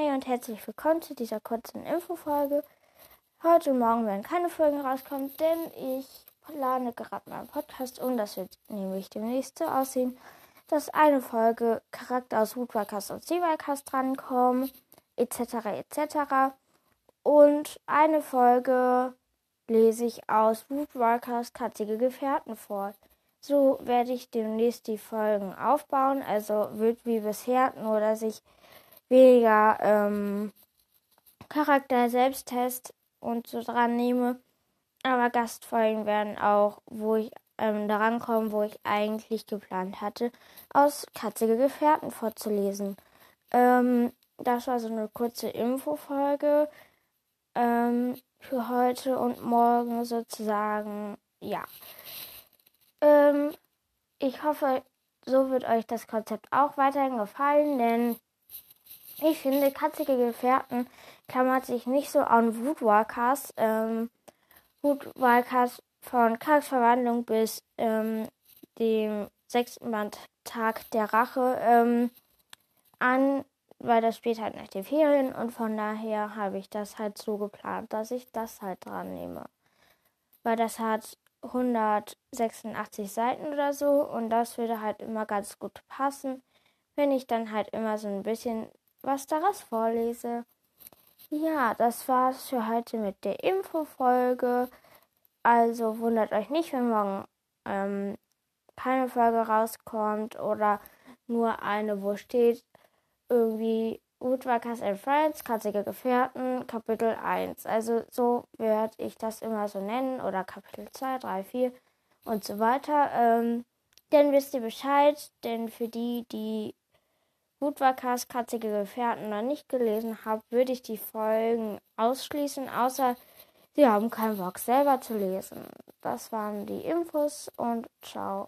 Hey und herzlich willkommen zu dieser kurzen Infofolge. Heute morgen werden keine Folgen rauskommen, denn ich plane gerade meinen Podcast um. Das wird nämlich demnächst so aussehen, dass eine Folge Charakter aus Woodwalkers und Seawalkers drankommen, etc. etc. Und eine Folge lese ich aus Woodwalkers Katzige Gefährten vor. So werde ich demnächst die Folgen aufbauen, also wird wie bisher, nur dass ich weniger ähm, Charakter Selbsttest und so dran nehme. Aber Gastfolgen werden auch, wo ich ähm, daran kommen, wo ich eigentlich geplant hatte, aus Katzige Gefährten vorzulesen. Ähm, das war so eine kurze Infofolge ähm, für heute und morgen sozusagen. Ja. Ähm, ich hoffe, so wird euch das Konzept auch weiterhin gefallen, denn ich finde, katzige Gefährten klammert sich nicht so an Woodwalkers. Ähm, Woodwalkers von Charakterverwandlung bis ähm, dem sechsten Band Tag der Rache ähm, an, weil das spielt halt nach den Ferien und von daher habe ich das halt so geplant, dass ich das halt dran nehme. Weil das hat 186 Seiten oder so und das würde halt immer ganz gut passen, wenn ich dann halt immer so ein bisschen was daraus vorlese. Ja, das war's für heute mit der Infofolge. Also wundert euch nicht, wenn morgen ähm, keine Folge rauskommt oder nur eine, wo steht irgendwie Woodwalkers and Friends, Katzige Gefährten, Kapitel 1. Also so werde ich das immer so nennen oder Kapitel 2, 3, 4 und so weiter. Ähm, denn wisst ihr Bescheid, denn für die, die Woodwalkers Katzige Gefährten noch nicht gelesen habe, würde ich die Folgen ausschließen, außer sie haben keinen Bock selber zu lesen. Das waren die Infos und ciao.